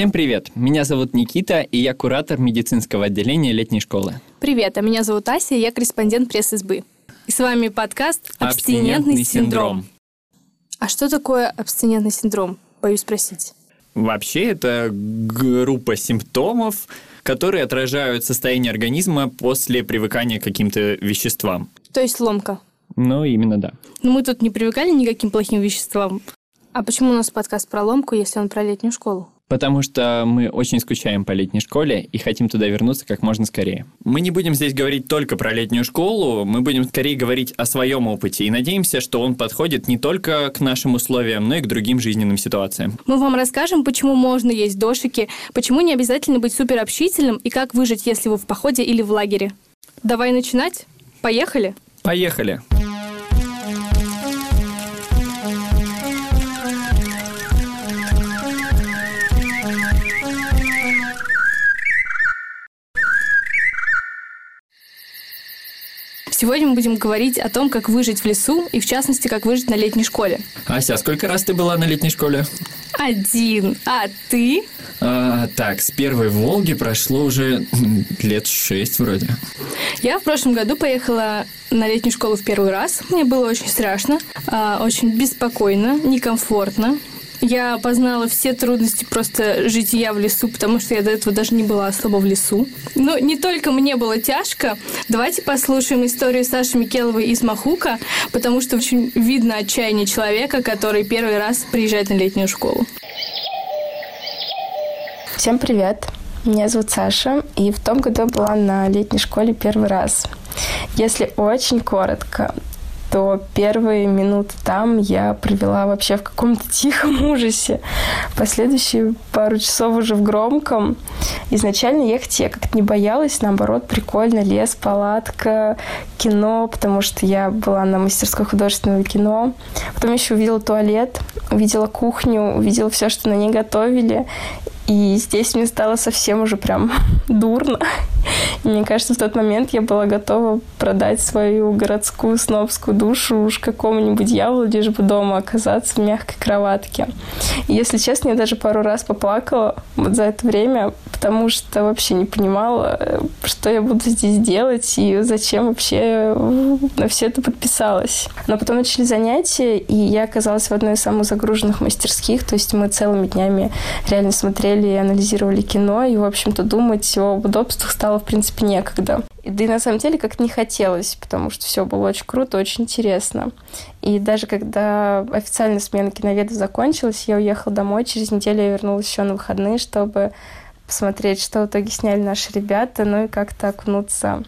Всем привет! Меня зовут Никита, и я куратор медицинского отделения летней школы. Привет, а меня зовут Ася, я корреспондент пресс-избы. И с вами подкаст «Абстинентный, синдром». А что такое абстинентный синдром? Боюсь спросить. Вообще, это группа симптомов, которые отражают состояние организма после привыкания к каким-то веществам. То есть ломка. Ну, именно да. Но мы тут не привыкали ни к каким плохим веществам. А почему у нас подкаст про ломку, если он про летнюю школу? Потому что мы очень скучаем по летней школе и хотим туда вернуться как можно скорее. Мы не будем здесь говорить только про летнюю школу, мы будем скорее говорить о своем опыте и надеемся, что он подходит не только к нашим условиям, но и к другим жизненным ситуациям. Мы вам расскажем, почему можно есть дошики, почему не обязательно быть суперобщительным и как выжить, если вы в походе или в лагере. Давай начинать? Поехали? Поехали! Сегодня мы будем говорить о том, как выжить в лесу и, в частности, как выжить на летней школе. Ася, а сколько раз ты была на летней школе? Один. А ты? А, так, с первой Волги прошло уже лет шесть вроде. Я в прошлом году поехала на летнюю школу в первый раз. Мне было очень страшно, а, очень беспокойно, некомфортно. Я познала все трудности просто жития в лесу, потому что я до этого даже не была особо в лесу. Но не только мне было тяжко. Давайте послушаем историю Саши Микеловой из Махука, потому что очень видно отчаяние человека, который первый раз приезжает на летнюю школу. Всем привет! Меня зовут Саша, и в том году была на летней школе первый раз. Если очень коротко, то первые минуты там я провела вообще в каком-то тихом ужасе. Последующие пару часов уже в громком. Изначально ехать я как-то не боялась, наоборот, прикольно, лес, палатка, кино, потому что я была на мастерской художественного кино. Потом еще увидела туалет, увидела кухню, увидела все, что на ней готовили. И здесь мне стало совсем уже прям дурно. И мне кажется, в тот момент я была готова продать свою городскую снобскую душу уж какому-нибудь дьяволу, лишь бы дома оказаться в мягкой кроватке. И, если честно, я даже пару раз поплакала вот за это время, потому что вообще не понимала, что я буду здесь делать и зачем вообще на все это подписалась. Но потом начали занятия, и я оказалась в одной из самых загруженных мастерских, то есть мы целыми днями реально смотрели смотрели и анализировали кино, и, в общем-то, думать о удобствах стало, в принципе, некогда. Да и на самом деле как-то не хотелось, потому что все было очень круто, очень интересно. И даже когда официальная смена киноведа закончилась, я уехала домой, через неделю я вернулась еще на выходные, чтобы посмотреть, что в итоге сняли наши ребята, ну и как-то окунуться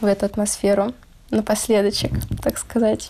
в эту атмосферу напоследочек, так сказать.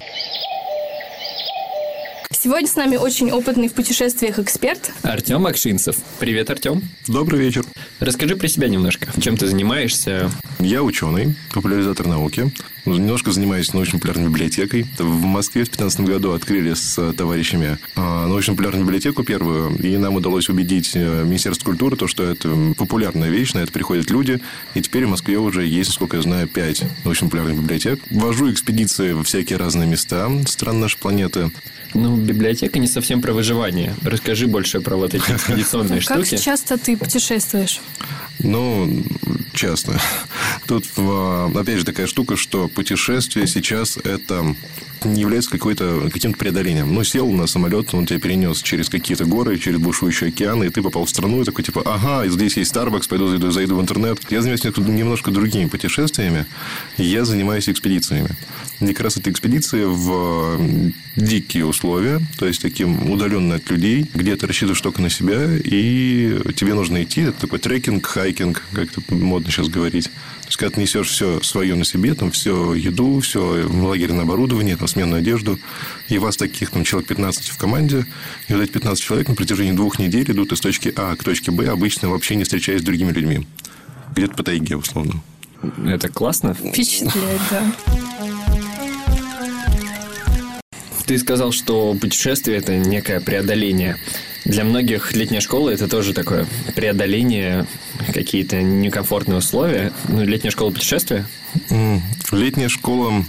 Сегодня с нами очень опытный в путешествиях эксперт. Артем Акшинцев. Привет, Артем. Добрый вечер. Расскажи про себя немножко. Чем ты занимаешься? Я ученый, популяризатор науки. Немножко занимаюсь научно-популярной библиотекой. В Москве в 2015 году открыли с товарищами а, научно-популярную библиотеку первую, и нам удалось убедить э, Министерство культуры, то, что это популярная вещь, на это приходят люди, и теперь в Москве уже есть, насколько я знаю, пять научно-популярных библиотек. Вожу экспедиции в всякие разные места стран нашей планеты. Ну, библиотека не совсем про выживание. Расскажи больше про вот эти экспедиционные штуки. Как часто ты путешествуешь? Ну, часто. Тут, опять же, такая штука, что путешествие сейчас это не является какой-то, каким-то преодолением. Ну, сел на самолет, он тебя перенес через какие-то горы, через бушующие океаны, и ты попал в страну, и такой, типа, ага, здесь есть Starbucks, пойду зайду, зайду в интернет. Я занимаюсь немножко другими путешествиями, я занимаюсь экспедициями. И как раз это экспедиции в дикие условия, то есть таким удаленно от людей, где ты рассчитываешь только на себя, и тебе нужно идти. Это такой трекинг, хайкинг, как это модно сейчас говорить. То есть, когда ты несешь все свое на себе, там все еду, все лагерное оборудование, там сменную одежду, и вас таких там человек 15 в команде, и вот эти 15 человек на протяжении двух недель идут из точки А к точке Б, обычно вообще не встречаясь с другими людьми. Где-то по тайге, условно. Это классно? Впечатляет, да. Ты сказал, что путешествие – это некое преодоление. Для многих летняя школа – это тоже такое преодоление, какие-то некомфортные условия. Ну, летняя школа путешествия? Летняя школа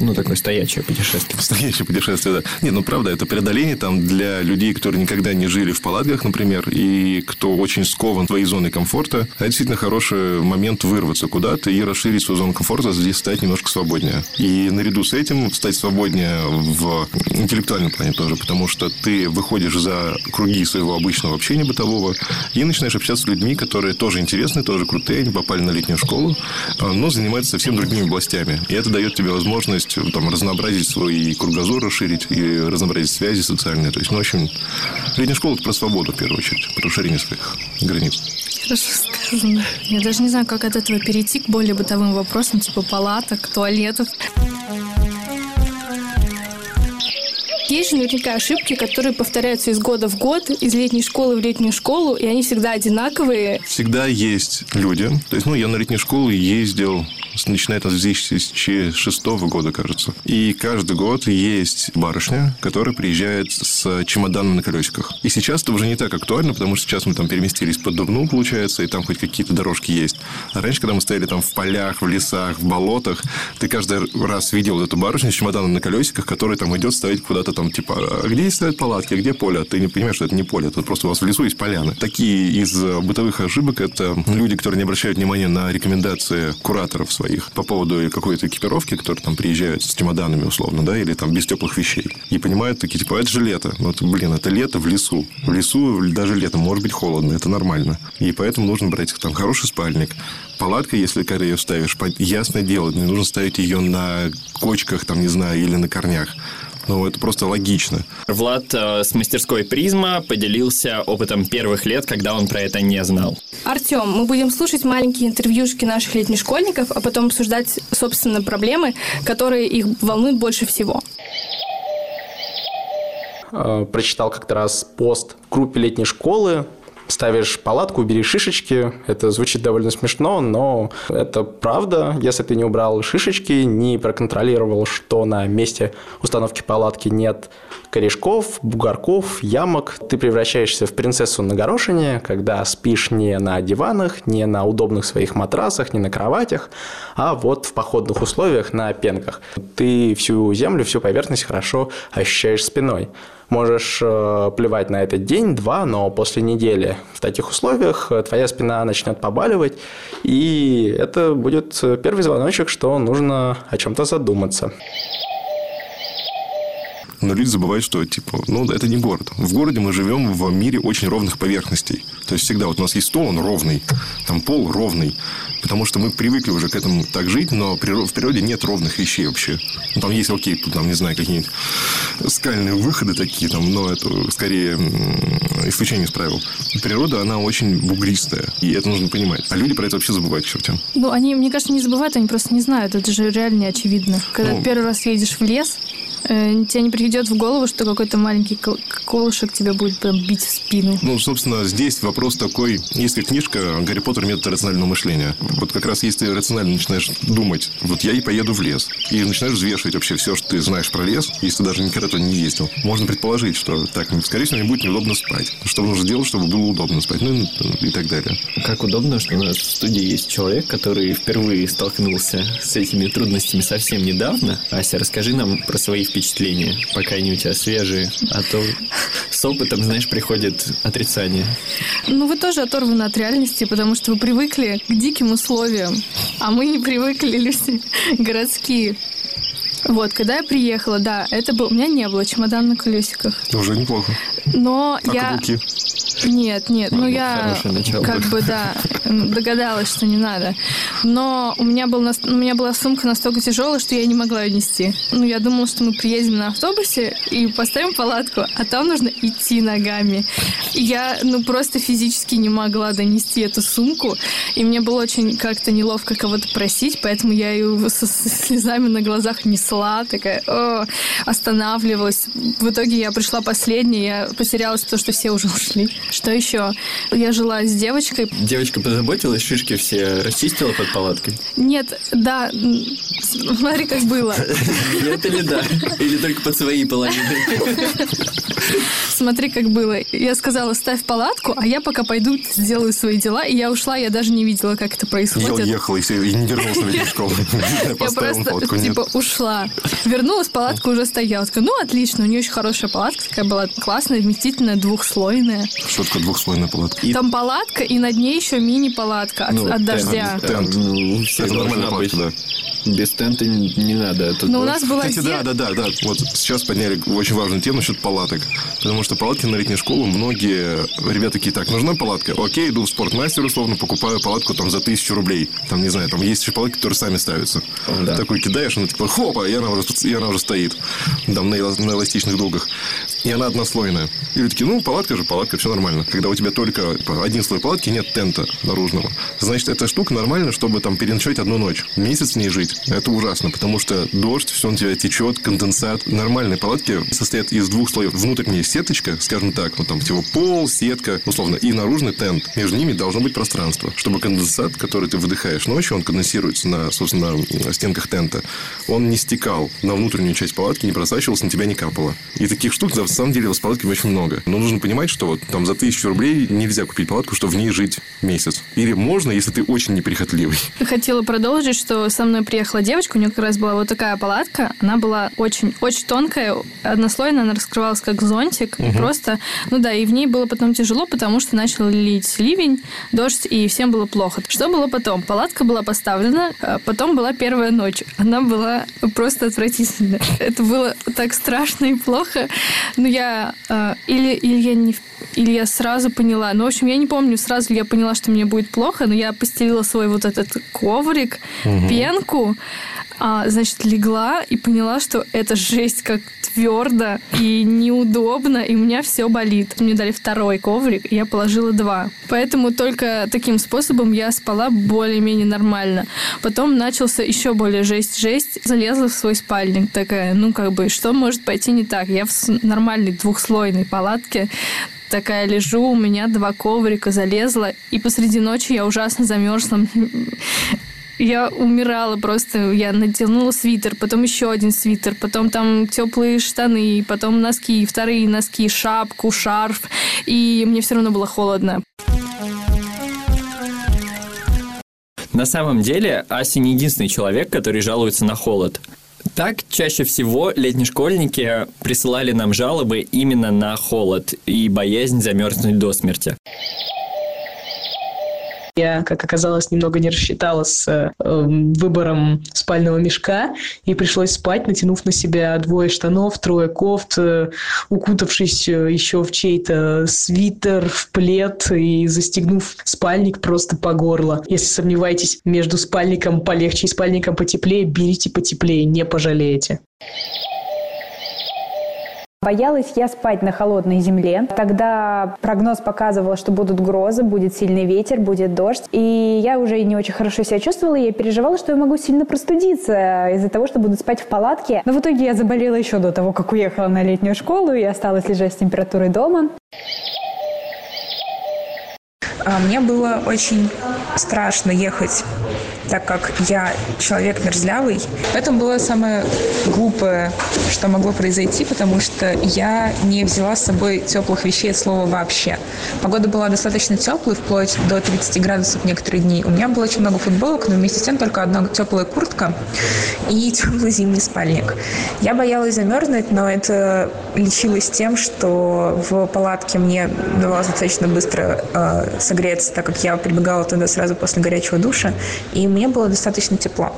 Ну, такое стоячее путешествие. Стоячее путешествие, да. Не, ну, правда, это преодоление там для людей, которые никогда не жили в палатках, например, и кто очень скован своей зоной комфорта. Это действительно хороший момент вырваться куда-то и расширить свою зону комфорта, здесь стать немножко свободнее. И наряду с этим стать свободнее в интеллектуальном плане тоже, потому что ты выходишь за круги своего обычного общения бытового и начинаешь общаться с людьми, которые тоже интересны, тоже крутые, они попали на летнюю школу, а, но занимаются совсем другими областями. И это дает тебе возможность там, разнообразить свой кругозор, расширить и разнообразить связи социальные. То есть, ну, в общем, летняя школа – это про свободу, в первую очередь, про расширение своих границ. Хорошо сказано. Я даже не знаю, как от этого перейти к более бытовым вопросам, типа палаток, туалетов. Есть же наверняка ошибки, которые повторяются из года в год, из летней школы в летнюю школу, и они всегда одинаковые. Всегда есть люди. То есть, ну, я на летнюю школу ездил начиная с 2006 года, кажется. И каждый год есть барышня, которая приезжает с чемоданом на колесиках. И сейчас это уже не так актуально, потому что сейчас мы там переместились под Дубну, получается, и там хоть какие-то дорожки есть. А раньше, когда мы стояли там в полях, в лесах, в болотах, ты каждый раз видел эту барышню с чемоданом на колесиках, которая там идет ставить куда-то там, типа, а где стоят палатки, а где поле? А ты не понимаешь, что это не поле, это просто у вас в лесу есть поляны. Такие из бытовых ошибок это люди, которые не обращают внимания на рекомендации кураторов своих своих по поводу какой-то экипировки, которые там приезжают с чемоданами условно, да, или там без теплых вещей. И понимают такие, типа, это же лето. Ну, вот, блин, это лето в лесу. В лесу даже летом может быть холодно, это нормально. И поэтому нужно брать там хороший спальник, палатка, если ее ставишь, ясное дело, не нужно ставить ее на кочках, там, не знаю, или на корнях. Ну, это просто логично. Влад э, с мастерской «Призма» поделился опытом первых лет, когда он про это не знал. Артем, мы будем слушать маленькие интервьюшки наших летних школьников, а потом обсуждать, собственно, проблемы, которые их волнуют больше всего. Э, прочитал как-то раз пост в группе летней школы ставишь палатку, убери шишечки. Это звучит довольно смешно, но это правда. Если ты не убрал шишечки, не проконтролировал, что на месте установки палатки нет корешков, бугорков, ямок, ты превращаешься в принцессу на горошине, когда спишь не на диванах, не на удобных своих матрасах, не на кроватях, а вот в походных условиях на пенках. Ты всю землю, всю поверхность хорошо ощущаешь спиной. Можешь э, плевать на этот день-два, но после недели в таких условиях э, твоя спина начнет побаливать, и это будет первый звоночек, что нужно о чем-то задуматься. Но люди забывают, что, типа, ну, это не город. В городе мы живем в мире очень ровных поверхностей. То есть, всегда вот у нас есть стол, он ровный, там пол ровный. Потому что мы привыкли уже к этому так жить, но в природе нет ровных вещей вообще. Ну, там есть, окей, тут, там, не знаю, какие-нибудь скальные выходы такие, там, но это скорее исключение из правил. Природа, она очень бугристая, и это нужно понимать. А люди про это вообще забывают к чертям. Ну, они, мне кажется, не забывают, они просто не знают. Это же реально не очевидно. Когда ну, первый раз едешь в лес, тебе не придет в голову, что какой-то маленький колышек тебя будет прям бить в спину. Ну, собственно, здесь вопрос такой. Есть книжка «Гарри Поттер. Метод рационального мышления». Вот как раз если ты рационально начинаешь думать, вот я и поеду в лес, и начинаешь взвешивать вообще все, что ты знаешь про лес, если ты даже никогда туда не ездил, можно предположить, что так, скорее всего, мне будет неудобно спать. Что нужно делать, чтобы было удобно спать, ну и так далее. Как удобно, что у нас в студии есть человек, который впервые столкнулся с этими трудностями совсем недавно. Ася, расскажи нам про свои впечатления, пока они у тебя свежие, а то с опытом, знаешь, приходит отрицание. Ну, вы тоже оторваны от реальности, потому что вы привыкли к диким условиям, а мы не привыкли люди городские. Вот, когда я приехала, да, это был... У меня не было чемодан на колесиках. Уже неплохо. Но а я... Каблуки? Нет, нет, ну я как бы, да, догадалась, что не надо. Но у меня, был, у меня была сумка настолько тяжелая, что я не могла ее нести. Ну, я думала, что мы приедем на автобусе и поставим палатку, а там нужно идти ногами. И я, ну, просто физически не могла донести эту сумку, и мне было очень как-то неловко кого-то просить, поэтому я ее со слезами на глазах несла, такая, о, останавливалась. В итоге я пришла последней, я потерялась, потому что все уже ушли. Что еще? Я жила с девочкой. Девочка позаботилась, шишки все расчистила под палаткой? Нет, да. Смотри, как было. Нет или да? Или только под свои половины? Смотри, как было. Я сказала, ставь палатку, а я пока пойду сделаю свои дела. И я ушла, я даже не видела, как это происходит. Я уехала и, все, и не вернулась на школу. Я просто, типа, ушла. Да. Вернулась, палатка уже стояла. Такая, ну, отлично, у нее очень хорошая палатка, такая была классная, вместительная, двухслойная. Что такое двухслойная палатка? Там палатка, и над ней еще мини-палатка от, Ну, от дождя. Тент. Ну, все Это нормальная палатка, да. Без тента не не надо. Тут Но у нас была Кстати, да, да, да, да. Вот сейчас подняли очень важную тему насчет палаток. Потому что палатки на летнюю школу многие ребята такие, так, нужна палатка? Окей, иду в спортмастер, условно, покупаю палатку там за тысячу рублей. Там, не знаю, там есть еще палатки, которые сами ставятся. Да. Такой кидаешь, она типа, хопа, и она уже, и она уже стоит. Там на, на эластичных дугах. И она однослойная. И люди такие, ну, палатка же, палатка, все нормально. Когда у тебя только один слой палатки, нет тента наружного. Значит, эта штука нормальна, чтобы там переночевать одну ночь. Месяц в ней жить. Это ужасно, потому что дождь, все на тебя течет, конденсат. Нормальные палатки состоят из двух слоев. Внутренняя сеточка, скажем так, вот там типа пол, сетка, условно, и наружный тент. Между ними должно быть пространство, чтобы конденсат, который ты выдыхаешь ночью, он конденсируется на, собственно, на стенках тента. Он не стекал на внутреннюю часть палатки, не просачивался, на тебя не капало. И таких штук, на самом деле, с палатками очень много. Но нужно понимать, что вот там за тысячу рублей нельзя купить палатку, чтобы в ней жить месяц. Или можно, если ты очень неприхотливый. Хотела продолжить, что со мной приехала девочка, у нее как раз была вот такая палатка. Она была очень-очень тонкая, однослойная, она раскрывалась как зонтик. И просто, ну да, и в ней было потом тяжело, потому что начал лить ливень, дождь, и всем было плохо. Что было потом? Палатка была поставлена, а потом была первая ночь. Она была просто отвратительная. Это было так страшно и плохо. Но я... э, или, или я не... Или я сразу поняла. Ну, в общем, я не помню, сразу ли я поняла, что мне будет плохо, но я постелила свой вот этот коврик, пенку, а, значит, легла и поняла, что это жесть как твердо и неудобно, и у меня все болит. Мне дали второй коврик, и я положила два. Поэтому только таким способом я спала более-менее нормально. Потом начался еще более жесть-жесть. Залезла в свой спальник такая, ну, как бы, что может пойти не так? Я в нормальной двухслойной палатке такая лежу, у меня два коврика залезла, и посреди ночи я ужасно замерзла. Я умирала просто. Я натянула свитер, потом еще один свитер, потом там теплые штаны, потом носки, вторые носки, шапку, шарф. И мне все равно было холодно. На самом деле, Ася не единственный человек, который жалуется на холод. Так, чаще всего летние школьники присылали нам жалобы именно на холод и боязнь замерзнуть до смерти. Я, как оказалось, немного не рассчитала с э, выбором спального мешка, и пришлось спать, натянув на себя двое штанов, трое кофт, э, укутавшись э, еще в чей-то свитер, в плед и застегнув спальник просто по горло. Если сомневаетесь между спальником полегче и спальником потеплее, берите потеплее, не пожалеете. Боялась я спать на холодной земле. Тогда прогноз показывал, что будут грозы, будет сильный ветер, будет дождь. И я уже не очень хорошо себя чувствовала. Я переживала, что я могу сильно простудиться из-за того, что буду спать в палатке. Но в итоге я заболела еще до того, как уехала на летнюю школу и осталась лежать с температурой дома. А, Мне было очень страшно ехать, так как я человек мерзлявый. Это было самое глупое, что могло произойти, потому что я не взяла с собой теплых вещей от слова вообще. Погода была достаточно теплой, вплоть до 30 градусов некоторые дни. У меня было очень много футболок, но вместе с тем только одна теплая куртка и теплый зимний спальник. Я боялась замерзнуть, но это лечилось тем, что в палатке мне удавалось достаточно быстро э, согреться, так как я прибегала туда сразу после горячего душа, и мне было достаточно тепло.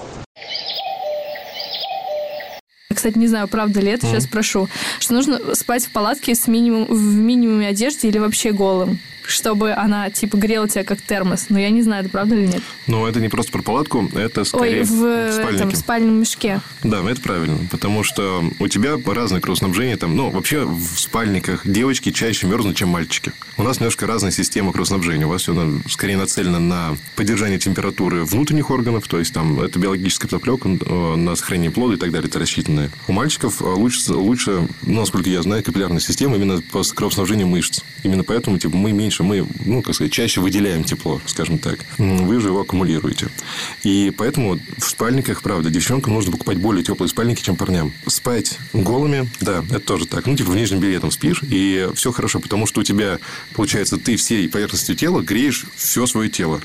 Кстати, не знаю, правда ли это, сейчас спрошу, что нужно спать в палатке с минимум, в минимуме одежды или вообще голым, чтобы она, типа, грела тебя как термос. Но я не знаю, это правда или нет. Но это не просто про палатку, это скорее Ой, в, этом, спальнике. в спальном мешке. Да, это правильно, потому что у тебя разное кровоснабжение. Там, ну, вообще в спальниках девочки чаще мерзнут, чем мальчики. У нас немножко разная система кровоснабжения. У вас все скорее нацелено на поддержание температуры внутренних органов, то есть там это биологическая подоплека э, на сохранение плода и так далее, это рассчитанное. У мальчиков э, лучше, лучше, ну, насколько я знаю, капиллярная система именно по кровоснабжению мышц. Именно поэтому типа, мы меньше, мы, ну, как сказать, чаще выделяем тепло, скажем так. Вы же его аккумулируете. И поэтому в спальниках, правда, девчонкам нужно покупать более теплые спальники, чем парням. Спать голыми, да, это тоже так. Ну, типа в нижнем белье там спишь, и все хорошо, потому что у тебя, получается, ты всей поверхностью тела греешь все свое тело.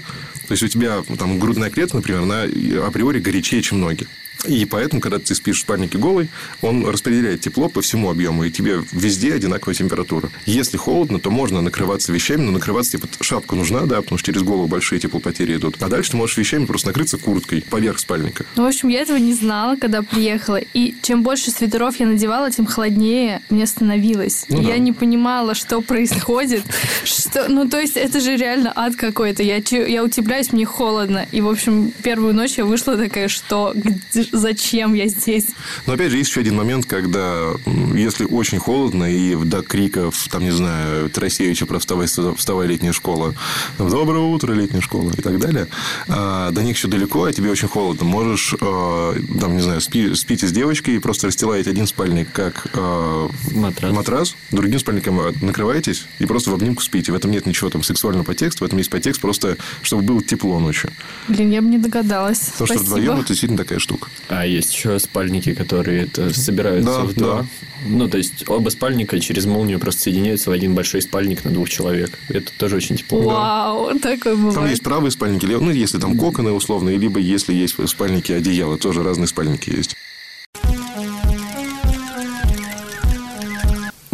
То есть у тебя там грудная клетка, например, она априори горячее, чем ноги. И поэтому, когда ты спишь в спальнике голый, он распределяет тепло по всему объему, и тебе везде одинаковая температура. Если холодно, то можно накрываться вещами, но накрываться, типа, шапка нужна, да, потому что через голову большие теплопотери идут. А дальше ты можешь вещами просто накрыться курткой поверх спальника. Ну, в общем, я этого не знала, когда приехала. И чем больше свитеров я надевала, тем холоднее мне становилось. Ну да. я не понимала, что происходит. Что... Ну, то есть, это же реально ад какой-то. Я, я утепляюсь, мне холодно. И, в общем, первую ночь я вышла такая, что где- зачем я здесь? Но опять же, есть еще один момент, когда если очень холодно и до криков, там, не знаю, Тарасевича про вставай, вставай, летняя школа, там, доброе утро, летняя школа и так далее, а, до них еще далеко, а тебе очень холодно. Можешь, а, там, не знаю, спи- спите с девочкой и просто расстилаете один спальник как а, Матрас. матрас, другим спальником а, накрываетесь и просто в обнимку спите. В этом нет ничего там сексуального подтекста, в этом есть подтекст просто, чтобы было тепло ночью. Блин, я бы не догадалась. Потому что Спасибо. вдвоем это действительно такая штука. А есть еще спальники, которые это собираются Да, в два. да. Ну, то есть оба спальника через молнию просто соединяются в один большой спальник на двух человек. Это тоже очень тепло. Вау, такой бывает. Там есть правые спальники, ну, если там коконы условно, либо если есть спальники одеяла, тоже разные спальники есть.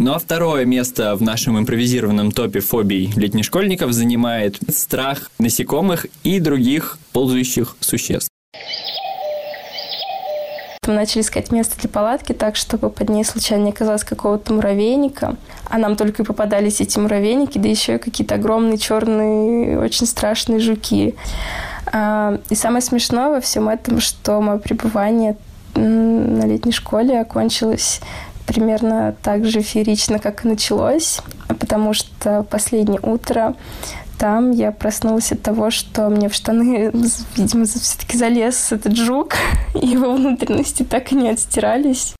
Ну а второе место в нашем импровизированном топе фобий летнешкольников занимает страх насекомых и других ползающих существ. Мы начали искать место для палатки так, чтобы под ней случайно не оказалось какого-то муравейника. А нам только и попадались эти муравейники, да еще и какие-то огромные черные, очень страшные жуки. А, И самое смешное во всем этом, что мое пребывание на летней школе окончилось примерно так же феерично, как и началось, потому что последнее утро там я проснулась от того, что мне в штаны, видимо, все-таки залез этот жук, и его внутренности так и не отстирались.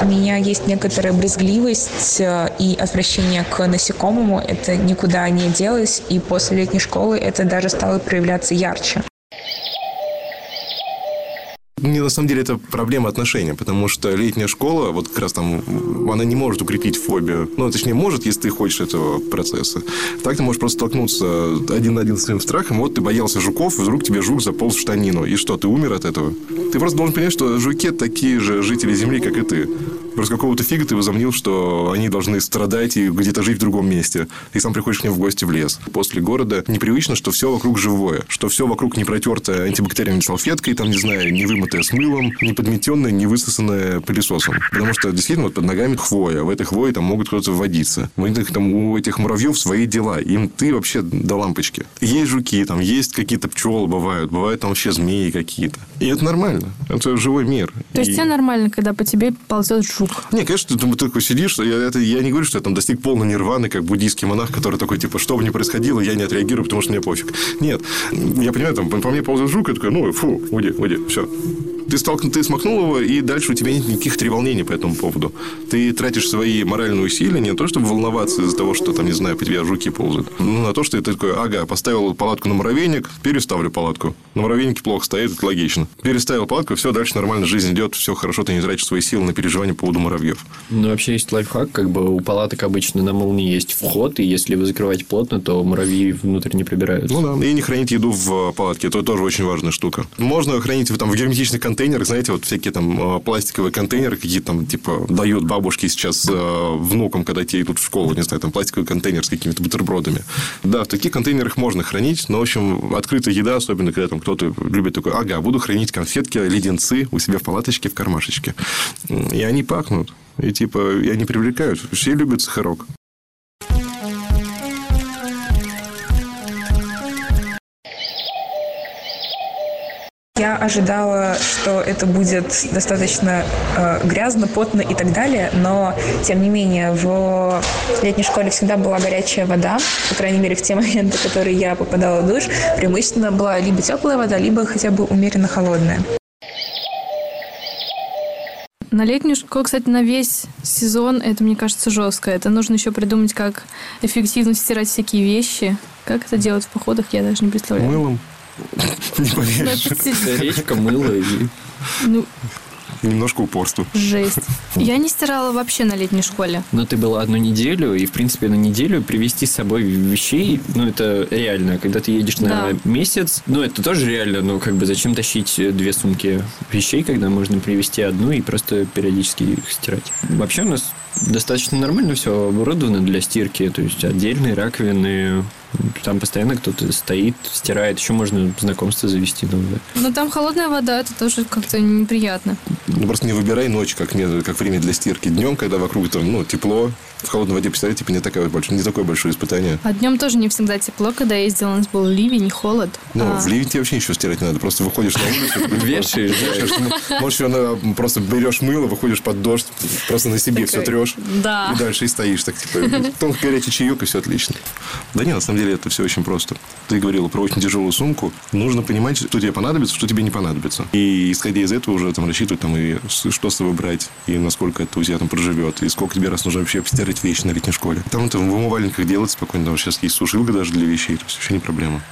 У меня есть некоторая брезгливость э, и отвращение к насекомому. Это никуда не делось, и после летней школы это даже стало проявляться ярче. Не, на самом деле это проблема отношения, потому что летняя школа, вот как раз там, она не может укрепить фобию. Ну, точнее, может, если ты хочешь этого процесса. Так ты можешь просто столкнуться один на один с своим страхом. Вот ты боялся жуков, вдруг тебе жук заполз в штанину. И что, ты умер от этого? Ты просто должен понять, что жуки такие же жители Земли, как и ты. Просто какого-то фига ты возомнил, что они должны страдать и где-то жить в другом месте. Ты сам приходишь к ним в гости в лес. После города непривычно, что все вокруг живое, что все вокруг не протертое антибактериальной салфеткой, там, не знаю, не вымытое с мылом, не подметенное, не высосанное пылесосом. Потому что действительно вот под ногами хвоя. В этой хвое там могут кто-то вводиться. У них там у этих муравьев свои дела. Им ты вообще до лампочки. Есть жуки, там есть какие-то пчелы бывают, бывают там вообще змеи какие-то. И это нормально. Это живой мир. То есть И- тебе нормально, когда по тебе ползет жук? Не, конечно, ты, ты такой сидишь, я, это, я не говорю, что я там достиг полной нирваны, как буддийский монах, который такой, типа, что бы ни происходило, я не отреагирую, потому что мне пофиг. Нет, я понимаю, там, по, мне ползает жук, я такой, ну, фу, уйди, уйди, все. Ты, столкнул, ты смахнул его, и дальше у тебя нет никаких треволнений по этому поводу. Ты тратишь свои моральные усилия не на то, чтобы волноваться из-за того, что, там, не знаю, по тебе жуки ползают, ну, на то, что ты такой, ага, поставил палатку на муравейник, переставлю палатку. На муравейнике плохо стоит, это логично. Переставил палатку, все, дальше нормально жизнь идет, все хорошо, ты не тратишь свои силы на переживания по поводу муравьев. Ну, вообще есть лайфхак, как бы у палаток обычно на молнии есть вход, и если вы закрываете плотно, то муравьи внутрь не пробираются. Ну да. И не хранить еду в э, палатке. Это тоже очень важная штука. Можно хранить в, там, в герметичных контейнерах. Знаете, вот всякие там э, пластиковые контейнеры, какие там, типа, дают бабушки сейчас э, внукам, когда те идут в школу, не знаю, там пластиковый контейнер с какими-то бутербродами. Да, в таких контейнерах можно хранить, но, в общем, открытая еда, особенно когда там кто-то любит такой, ага, буду хранить конфетки, леденцы у себя в палаточке, в кармашечке. И они пахнут. И типа, и они привлекают. Все любят сахарок. Я ожидала, что это будет достаточно э, грязно, потно и так далее, но, тем не менее, в летней школе всегда была горячая вода, по крайней мере, в те моменты, в которые я попадала в душ, преимущественно была либо теплая вода, либо хотя бы умеренно холодная. На летнюю школу, кстати, на весь сезон это, мне кажется, жестко. Это нужно еще придумать, как эффективно стирать всякие вещи. Как это делать в походах, я даже не представляю. Мылом. Не Ну, поверишь. это се- Речка, мыло и... ну, немножко упорства. Жесть. Я не стирала вообще на летней школе. Но ты была одну неделю, и, в принципе, на неделю привезти с собой вещей, ну, это реально. Когда ты едешь на Да. месяц, ну, это тоже реально, ну, как бы, зачем тащить две сумки вещей, когда можно привезти одну и просто периодически их стирать. Вообще у нас достаточно нормально все оборудовано для стирки, то есть отдельные раковины, там постоянно кто-то стоит, стирает, еще можно знакомство завести новое. Но там холодная вода, это тоже как-то неприятно. Ну, просто не выбирай ночь как, ме- как время для стирки. Днем, когда вокруг там, ну, тепло, в холодной воде, представляете, типа не, такое большое, не такое большое испытание. А днем тоже не всегда тепло, когда я ездила, у нас был ливень, холод. Ну, А, в ливень тебе вообще ничего стирать не надо. Просто выходишь на улицу, Вешаешь, вешаешь, ну, просто берешь мыло, выходишь под дождь, просто на себе все трешь. Да. И дальше и стоишь так, типа, тонко горячий чаек, и все отлично. Да нет, на самом деле это все очень просто. Ты говорила про очень тяжелую сумку. Нужно понимать, что тебе понадобится, что тебе не понадобится. И исходя из этого уже там рассчитывать, там, и что с собой брать, и насколько это у тебя там проживет, и сколько тебе раз нужно вообще стирать вещи на летней школе. Там это в умывальниках делать спокойно, там сейчас есть сушилка даже для вещей, то есть вообще не проблема.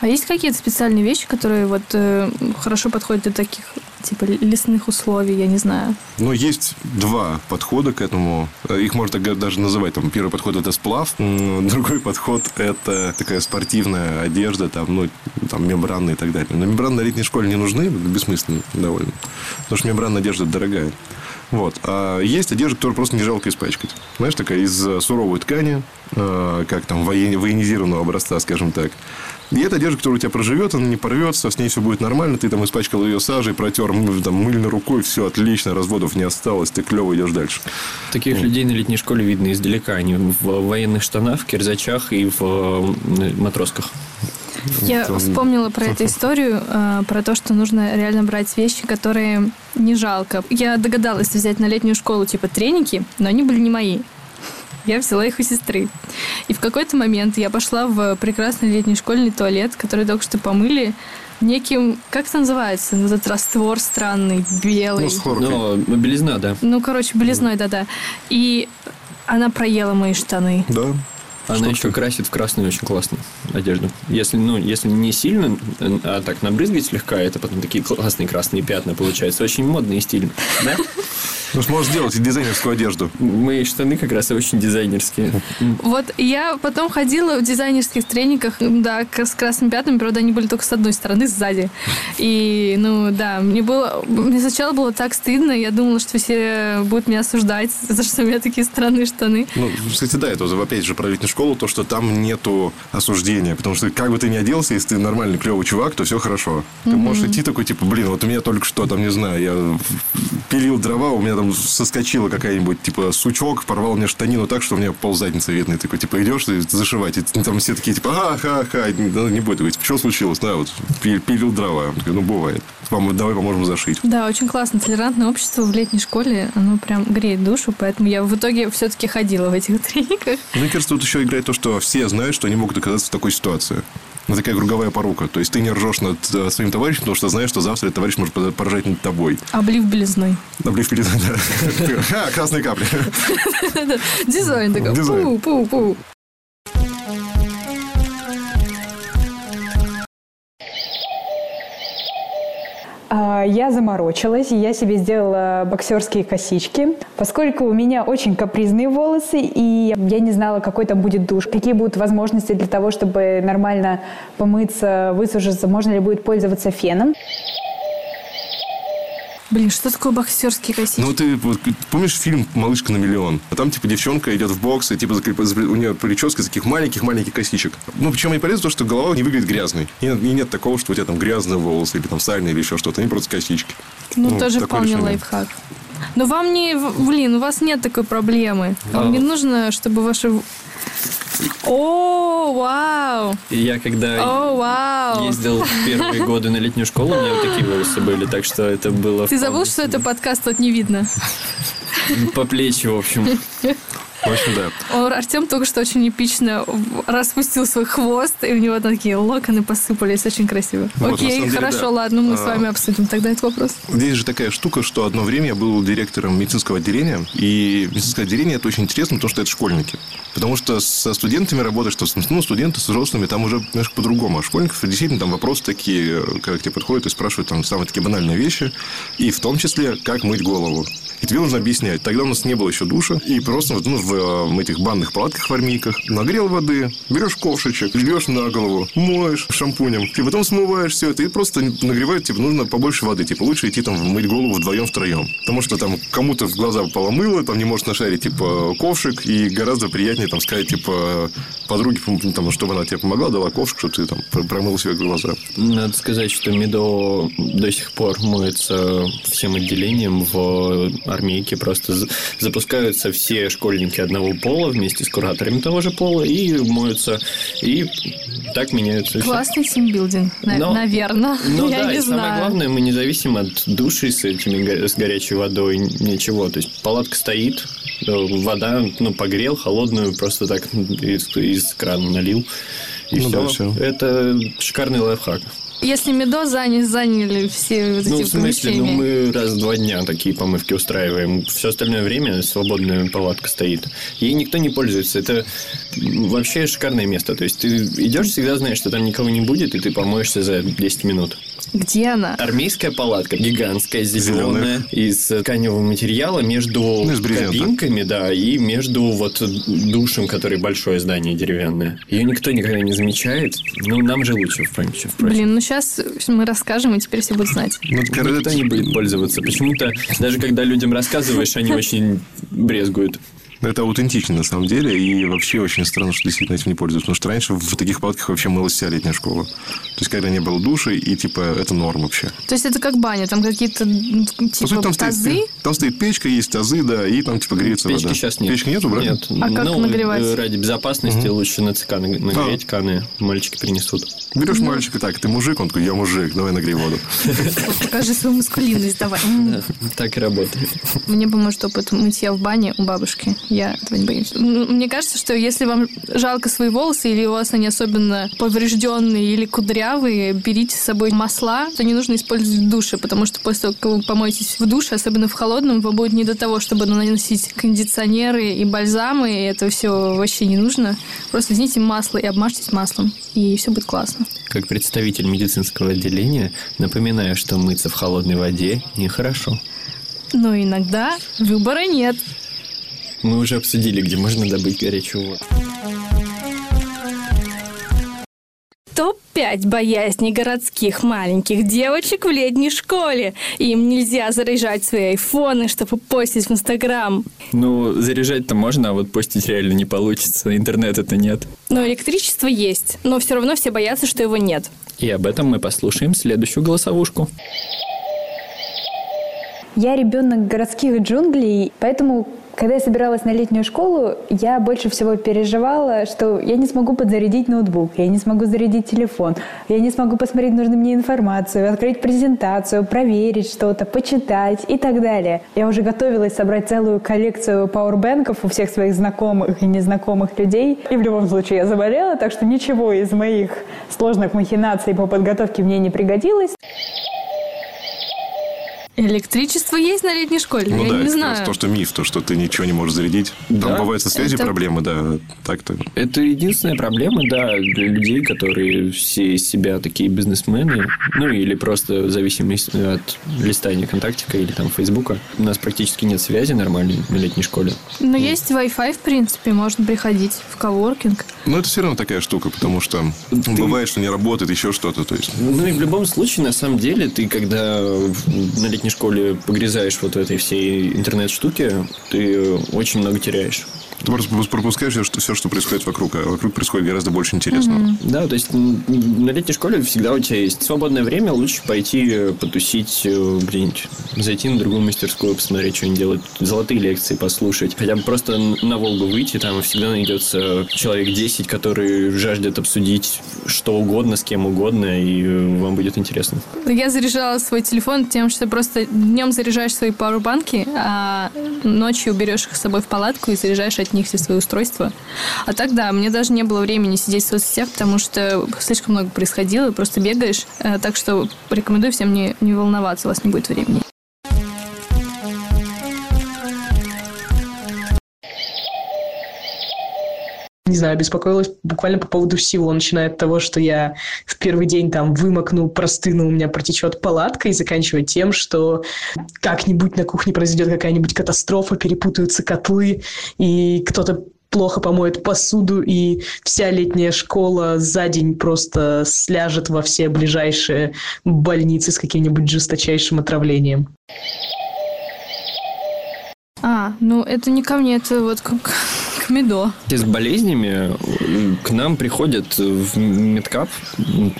А есть какие-то специальные вещи, которые вот э, хорошо подходят для таких, типа, лесных условий, я не знаю. Но есть два подхода к этому. Э, Их можно даже называть. Там, первый подход – это сплав. Другой подход – это такая спортивная одежда, там, ну, там, мембранная и так далее. Но мембраны на летней школе не нужны, бессмысленно довольно. Потому что мембранная одежда дорогая. Вот. А есть одежда, которую просто не жалко испачкать. Знаешь, такая из э, суровой ткани, э, как там воен- военизированного образца, скажем так. И это одежда, которая у тебя проживет, она не порвется, с ней все будет нормально. Ты там испачкал ее сажей, протер м, там, мыльной рукой, все отлично, разводов не осталось, ты клево идешь дальше. Таких людей на летней школе видно издалека. Они в военных штанах, в кирзачах и в э, матросках. Я вспомнила про эту историю, э, про то, что нужно реально брать вещи, которые не жалко. Я догадалась взять на летнюю школу типа треники, но они были не мои. Я взяла их у сестры. И в какой-то момент я пошла в прекрасный летний школьный туалет, который только что помыли неким, как это называется, вот этот раствор странный, белый. Ну, с хлоркой. Но белизна, да. Ну, короче, белизной, да-да. И она проела мои штаны. Да. Она еще красит в красную очень классно одежду. Если, ну, если не сильно, а так набрызгать слегка, это потом такие классные красные пятна получаются. Очень модно и стильно. Да? Ну, сможешь сделать и дизайнерскую одежду. Мои штаны как раз очень дизайнерские. Вот я потом ходила в дизайнерских трениках, да, с красными пятнами, правда, они были только с одной стороны, сзади. И, ну, да, мне было... Мне сначала было так стыдно, я думала, что все будут меня осуждать за что у меня такие странные штаны. Ну, кстати, да, это опять же про летнюю школу, то, что там нету осуждения. Потому что как бы ты ни оделся, если ты нормальный, клевый чувак, то все хорошо. Ты можешь идти такой, типа, блин, вот у меня только что, там, не знаю, я пилил дрова, у меня там соскочила какая-нибудь, типа, сучок, порвал мне штанину так, что у меня пол задницы видно. И такой, типа, идешь ты зашивать, и там все такие, типа, ха-ха-ха, да, не будет. Говорит, что случилось? Да, вот, пи- пилил дрова. Он такой, ну, бывает. Вам, давай поможем зашить. Да, очень классно. Толерантное общество в летней школе, оно прям греет душу, поэтому я в итоге все-таки ходила в этих трениках. Мне кажется, тут еще играет то, что все знают, что они могут оказаться в такой ситуации. Ну, такая круговая порука. То есть ты не ржешь над э, своим товарищем, потому что знаешь, что завтра этот товарищ может поржать над тобой. Облив белизной. Облив перед... да. Красные капли. Дизайн такой. Пу-пу-пу. Я заморочилась, я себе сделала боксерские косички. Поскольку у меня очень капризные волосы, и я не знала, какой там будет душ, какие будут возможности для того, чтобы нормально помыться, высушиться, можно ли будет пользоваться феном. Блин, что такое боксерские косички? Ну, ты вот помнишь фильм «Малышка на миллион»? А там, типа, девчонка идет в бокс, и, типа, у нее прическа из таких маленьких-маленьких косичек. Ну, причем они полезны, то, что голова не выглядит грязной. И, нет- и нет такого, что у тебя там грязные волосы, или там сальные, или еще что-то. Они просто косички. Ну, Ну, тоже вполне решение. лайфхак. Но вам не... Блин, у вас нет такой проблемы. Вам не нужно, чтобы ваши... О, вау! И я когда О, вау! ездил в первые годы на летнюю школу, у меня вот такие волосы были, так что это было... Ты забыл, что это подкаст тут не видно? По плечи, в общем. В общем, да. Артем только что очень эпично распустил свой хвост, и у него такие локоны посыпались. Очень красиво. Вот, Окей, деле, хорошо, да. ладно, мы с А. вами обсудим тогда этот вопрос. Здесь же такая штука, что одно время я был директором медицинского отделения, и медицинское отделение это очень интересно, потому что это школьники. Потому что со студентами работаешь, что, ну, студенты с взрослыми, там уже немножко по-другому. А школьников действительно там вопросы такие, когда к тебе подходят и спрашивают там самые такие банальные вещи, и в том числе, как мыть голову. И тебе нужно объяснять. Тогда у нас не было еще душа, и просто ну, в э, этих банных палатках в армейках нагрел воды, берешь ковшичек, льешь на голову, моешь шампунем, и потом смываешь все это, и просто нагревают, типа, нужно побольше воды, типа, лучше идти там мыть голову вдвоем-втроем. Потому что там кому-то в глаза попало мыло, там не может нашарить, типа, ковшик, и гораздо приятнее там сказать, типа, подруге, там, чтобы она тебе помогла, дала ковшик, чтобы ты там пр- промыл себе глаза. Надо сказать, что Медо до сих пор моется всем отделением в армейке. Просто за- запускаются все школьники одного пола вместе с кураторами того же пола и моются. И так меняются. все. Классный тимбилдинг, Но- наверное. Ну Я да, не и самое знаю. главное, мы не зависим от души с этими с горячей водой, ничего. То есть палатка стоит, э, вода, ну, погрел, холодную, просто так из, из крана налил. И Ну все. да, всё. Это шикарный лайфхак. Если Медо заняли, заняли все вот Ну, эти в смысле, ну, мы раз в два дня такие помывки устраиваем. Все остальное время свободная палатка стоит. Ей никто не пользуется. Это вообще шикарное место. То есть ты идешь, всегда знаешь, что там никого не будет, и ты помоешься за 10 минут. Где она? Армейская палатка, гигантская, зеленая, из тканевого материала, между Ну, из брезента. кабинками, да, и между вот душем, который большое здание деревянное. Ее никто никогда не замечает. Ну, нам же лучше, впрочем. впрочем. Блин, ну сейчас мы расскажем, и теперь все будут знать. Ну, это Никто не будет пользоваться. Почему-то, даже когда людям рассказываешь, они очень брезгуют. Это аутентично, на самом деле, и вообще очень странно, что действительно этим не пользуются. Потому что раньше в таких палатках вообще мылась вся летняя школа. То есть, когда не было души, и, типа, это норм вообще. То есть это как баня, там какие-то По типа сути, там, тазы. стоит, там стоит печка, есть тазы, да, и там, типа, греется Печки вода. сейчас нет. Печки нету, брат? Нет. А как ну, нагревать? э, Ради безопасности лучше на ЦК наг- нагреть каны. Мальчики принесут. Берешь Ну. мальчика, так, ты мужик? Он такой, я мужик, давай нагрей воду. Покажи свою маскулинность, давай. Так и работает. Мне поможет опыт мытья в бане у бабушки. Я этого не боюсь. Мне кажется, что если вам жалко свои волосы, или у вас они особенно поврежденные или кудрявые, берите с собой масла, то не нужно использовать в душе, потому что после того, как вы помоетесь в душе, особенно в холодном, вам будет не до того, чтобы наносить кондиционеры и бальзамы, и это все вообще не нужно. Просто возьмите масло и обмажьтесь маслом, и все будет классно. Как представитель медицинского отделения, напоминаю, что мыться в холодной воде нехорошо. Но иногда выбора нет. Мы уже обсудили, где можно добыть горячую воду. Топ-5 боязней городских маленьких девочек в летней школе. Им нельзя заряжать свои айфоны, чтобы постить в Инстаграм. Ну, заряжать-то можно, а вот постить реально не получится. Интернета-то нет. Но электричество есть, но все равно все боятся, что его нет. И об этом мы послушаем следующую голосовушку. Я ребенок городских джунглей, поэтому, когда я собиралась на летнюю школу, я больше всего переживала, что я не смогу подзарядить ноутбук, я не смогу зарядить телефон, я не смогу посмотреть нужную мне информацию, открыть презентацию, проверить что-то, почитать и так далее. Я уже готовилась собрать целую коллекцию пауэрбэнков у всех своих знакомых и незнакомых людей. И в любом случае я заболела, так что ничего из моих сложных махинаций по подготовке мне не пригодилось. Электричество есть на летней школе? Ну я да, не знаю. то, что миф, то, что ты ничего не можешь зарядить. Там Да. бывают со связью Это- проблемы, да, так-то. Это единственная проблема, да, для людей, которые все из себя такие бизнесмены, ну или просто в зависимости от листания контактика или там Фейсбука. У нас практически нет связи нормальной на летней школе. Но есть Wi-Fi, в принципе, можно приходить в коворкинг. Но это все равно такая штука, потому что бывает, что не работает, еще что-то. То есть, Ну и в любом случае, на самом деле, ты когда на летней школе погрязаешь вот в этой всей интернет-штуке, ты очень много теряешь. Ты просто пропускаешь все, что, все, что происходит вокруг, а вокруг происходит гораздо больше интересного. Да, то есть на летней школе всегда у тебя есть свободное время, лучше пойти э, потусить э, где-нибудь, зайти на другую мастерскую, посмотреть, что они делают, золотые лекции послушать, хотя бы просто на Волгу выйти, там всегда найдется человек 10, который жаждет обсудить что угодно, с кем угодно, и э, вам будет интересно. Я заряжала свой телефон тем, что просто днем заряжаешь свои пауэрбанки, а ночью берешь их с собой в палатку и заряжаешь от них все свои устройства. А так, да, мне даже не было времени сидеть в соцсетях, потому что слишком много происходило, просто бегаешь. Э, так что рекомендую всем не, не волноваться, у вас не будет времени. Не знаю, беспокоилась буквально по поводу всего, начиная от того, что я в первый день там вымокну, простыну, у меня протечет палатка, и заканчивая тем, что как-нибудь на кухне произойдет какая-нибудь катастрофа, перепутаются котлы, и кто-то плохо помоет посуду, и вся летняя школа за день просто сляжет во все ближайшие больницы с каким-нибудь жесточайшим отравлением. А, ну это не ко мне, это вот как к Медо. С болезнями к нам приходят в медкап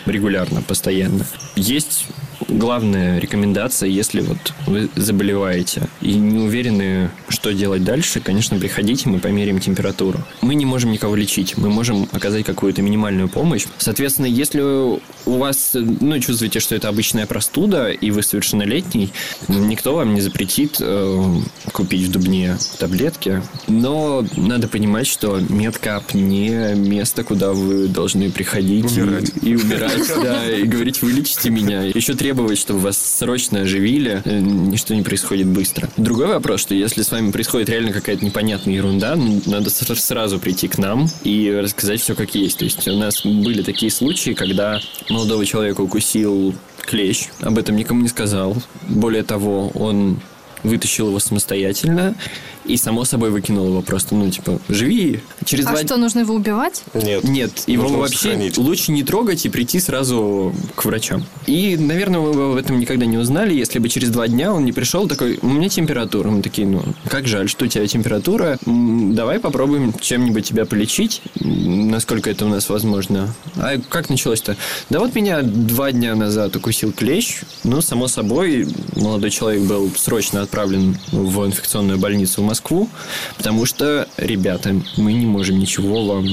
регулярно, постоянно. Есть главная рекомендация, если вот вы заболеваете и не уверены, что делать дальше, конечно, приходите, мы померяем температуру. Мы не можем никого лечить, мы можем оказать какую-то минимальную помощь. Соответственно, если у вас, ну, чувствуете, что это обычная простуда, и вы совершеннолетний, никто вам не запретит э, купить в Дубне таблетки. Но надо понимать, что медкап не место, куда вы должны приходить умирать. И, и умирать, да, и говорить, вылечите меня. Еще требовать требовать, чтобы вас срочно оживили, э, ничто не происходит быстро. Другой вопрос, что если с вами происходит реально какая-то непонятная ерунда, ну, надо сразу прийти к нам и рассказать все как есть. То есть у нас были такие случаи, когда молодого человека укусил клещ, об этом никому не сказал. Более того, он вытащил его самостоятельно и само собой выкинул его просто, ну, типа, живи. Через а два... что, нужно его убивать? Нет. Нет, его вообще сохранить. лучше не трогать и прийти сразу к врачам. И, наверное, мы бы об этом никогда не узнали, если бы через два дня он не пришел такой, у меня температура. Мы такие, ну, как жаль, что у тебя температура. Давай попробуем чем-нибудь тебя полечить, насколько это у нас возможно. А как началось-то? Да вот меня два дня назад укусил клещ. Ну, само собой, молодой человек был срочно отправлен в инфекционную больницу в Москву, потому что, ребята, мы не можем ничего вам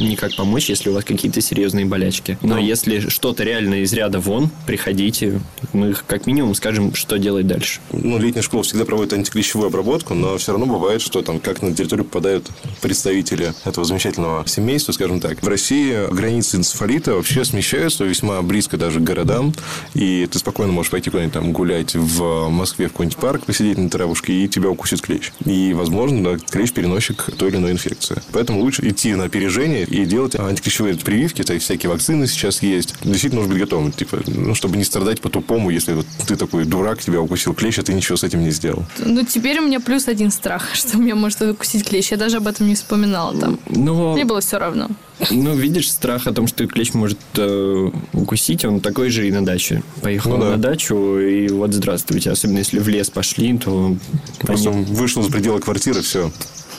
никак помочь, если у вас какие-то серьезные болячки. Но, Но... если что-то реально из ряда вон, приходите, мы как минимум скажем, что делать дальше. Ну, летняя школа всегда проводит антиклещевую обработку, но все равно бывает, что там как на территорию попадают представители этого замечательного семейства, скажем так. В России границы энцефалита вообще смещаются весьма близко даже к городам, и ты спокойно можешь пойти куда-нибудь там гулять в Москве в какой-нибудь парк, посидеть на травушке, и тебя укусит клещ. И, возможно, да, клещ переносчик той или иной инфекции. Поэтому лучше идти на опережение и делать антиклещевые прививки. То есть, всякие вакцины сейчас есть. Действительно, нужно быть готовым. Типа, ну, чтобы не страдать по-тупому, если вот ты такой дурак, тебя укусил клещ, а ты ничего с этим не сделал. Ну, теперь у меня плюс один страх, что меня может укусить клещ. Я даже об этом не вспоминала там. Но... Мне было все равно. Ну, видишь, страх о том, что клещ может э, укусить, он такой же и на даче. Поехал ну, да. на дачу, и вот здравствуйте. Особенно если в лес пошли, то... Просто они... вышел за пределы квартиры, все.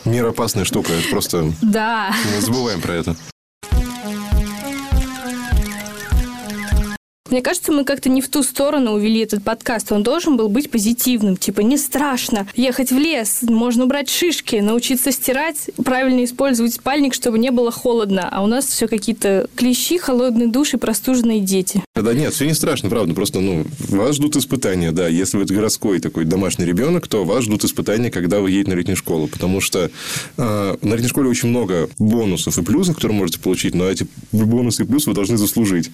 Мир опасная штука. Это просто... Да. Не забываем про это. Мне кажется, мы как-то не в ту сторону увели этот подкаст. Он должен был быть позитивным. Типа, не страшно ехать в лес, можно убрать шишки, научиться стирать, правильно использовать спальник, чтобы не было холодно. А у нас все какие-то клещи, холодные души, простуженные дети. Да нет, все не страшно, правда. Просто, ну, вас ждут испытания, да. Если вы городской такой домашний ребенок, то вас ждут испытания, когда вы едете на летнюю школу. Потому что э, на летней школе очень много бонусов и плюсов, которые можете получить, но эти бонусы и плюсы вы должны заслужить.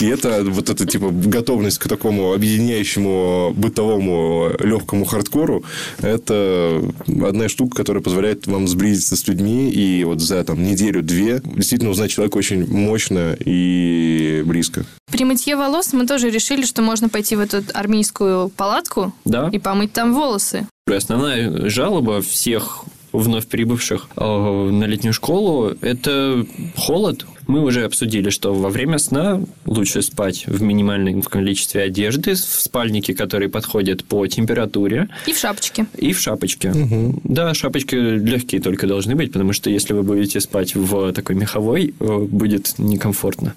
И это вот эта типа готовность к такому объединяющему бытовому легкому хардкору, это одна штука, которая позволяет вам сблизиться с людьми и вот за там неделю-две действительно узнать человека очень мощно и близко. При мытье волос мы тоже решили, что можно пойти в эту армейскую палатку да. и помыть там волосы. Основная жалоба всех вновь прибывших э, на летнюю школу, это холод. Мы уже обсудили, что во время сна лучше спать в минимальном количестве одежды, в спальнике, который подходит по температуре. И в шапочке. И в шапочке. Угу. Да, шапочки легкие только должны быть, потому что если вы будете спать в такой меховой, э, будет некомфортно.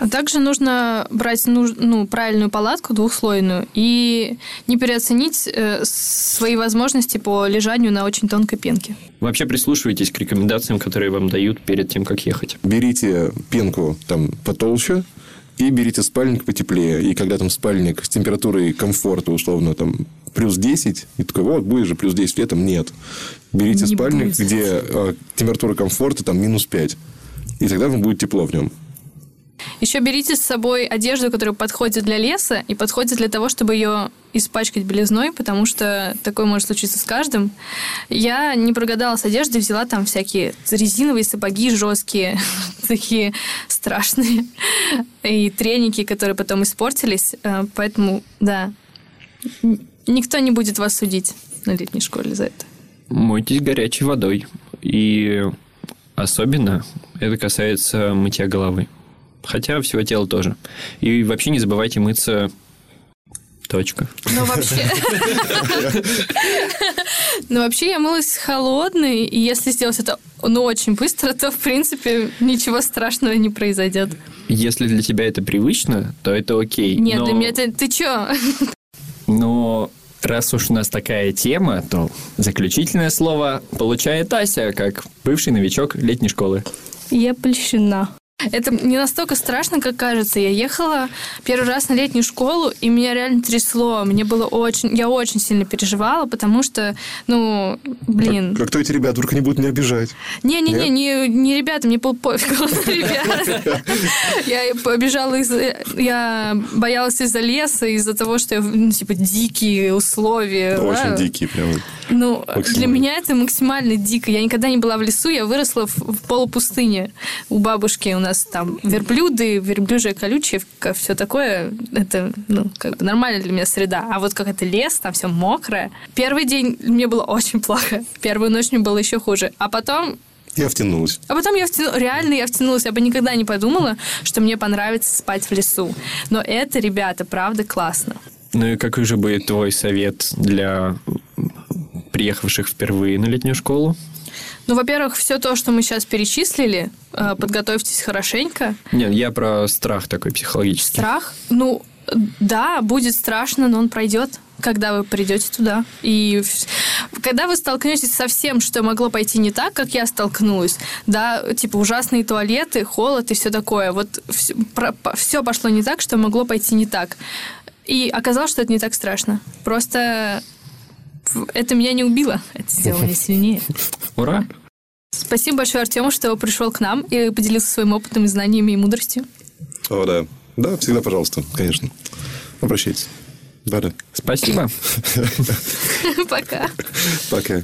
А также нужно брать ну, правильную палатку двухслойную и не переоценить э, свои возможности по лежанию на очень тонкой пенке. Вообще прислушивайтесь к рекомендациям, которые вам дают перед тем, как ехать. Берите пенку там потолще, и берите спальник потеплее. И когда там спальник с температурой комфорта, условно, там плюс 10, и такой, вот, будет же плюс 10 летом. Нет. Берите Не спальник, будет. где э, температура комфорта там минус 5. И тогда вам будет тепло в нем. Еще берите с собой одежду, которая подходит для леса и подходит для того, чтобы ее испачкать белизной, потому что такое может случиться с каждым. Я не прогадала с одеждой, взяла там всякие резиновые сапоги жесткие, такие страшные, и треники, которые потом испортились. Э, Поэтому, да, никто не будет вас судить на летней школе за это. Мойтесь горячей водой. И особенно это касается мытья головы. Хотя всего тела тоже. И вообще не забывайте мыться... Точка. Ну, вообще... Ну, вообще я мылась холодной, и если сделать это ну, очень быстро, то, в принципе, ничего страшного не произойдет. Если для тебя это привычно, то это окей. Нет, Но- для меня это... Ты чё? Но раз уж у нас такая тема, то заключительное слово получает Ася, как бывший новичок летней школы. Я польщена. Это не настолько страшно, как кажется. Я ехала первый раз на летнюю школу, и меня реально трясло. Мне было очень... Я очень сильно переживала, потому что, ну, блин... Как, кто эти ребята только не будут меня обижать? Не-не-не, не, не ребята, мне был пофиг на ребят. Я побежала из... Я боялась из-за леса, из-за того, что я, ну, типа, дикие условия. Очень дикие прям. Ну, для меня это максимально дико. Я никогда не была в лесу, я выросла в, в полупустыне. У бабушки у нас там верблюды, верблюжье колючее, все такое. Это, ну, как бы нормальная для меня среда. А вот как это лес, там все мокрое. Первый день мне было очень плохо. Первую ночь мне было еще хуже. А потом Я втянулась. а потом я втяну... реально я втянулась. Я бы никогда не подумала, что мне понравится спать в лесу. Но это, ребята, правда классно. Ну и какой же будет твой совет для приехавших впервые на летнюю школу? Ну, во-первых, все то, что мы сейчас перечислили, э, подготовьтесь хорошенько. Нет, я про страх такой психологический. Страх, ну, да, будет страшно, но он пройдет, когда вы придете туда. И когда вы столкнетесь со всем, что могло пойти не так, как я столкнулась, да, типа ужасные туалеты, холод и все такое, вот все пошло не так, что могло пойти не так. И оказалось, что это не так страшно. Просто это меня не убило, это сделало меня сильнее. Ура! Спасибо большое Артему, что пришел к нам и поделился своим опытом, и знаниями и мудростью. О, да. Да, всегда, пожалуйста, конечно. Обращайтесь. Да-да. Спасибо. Пока. Пока.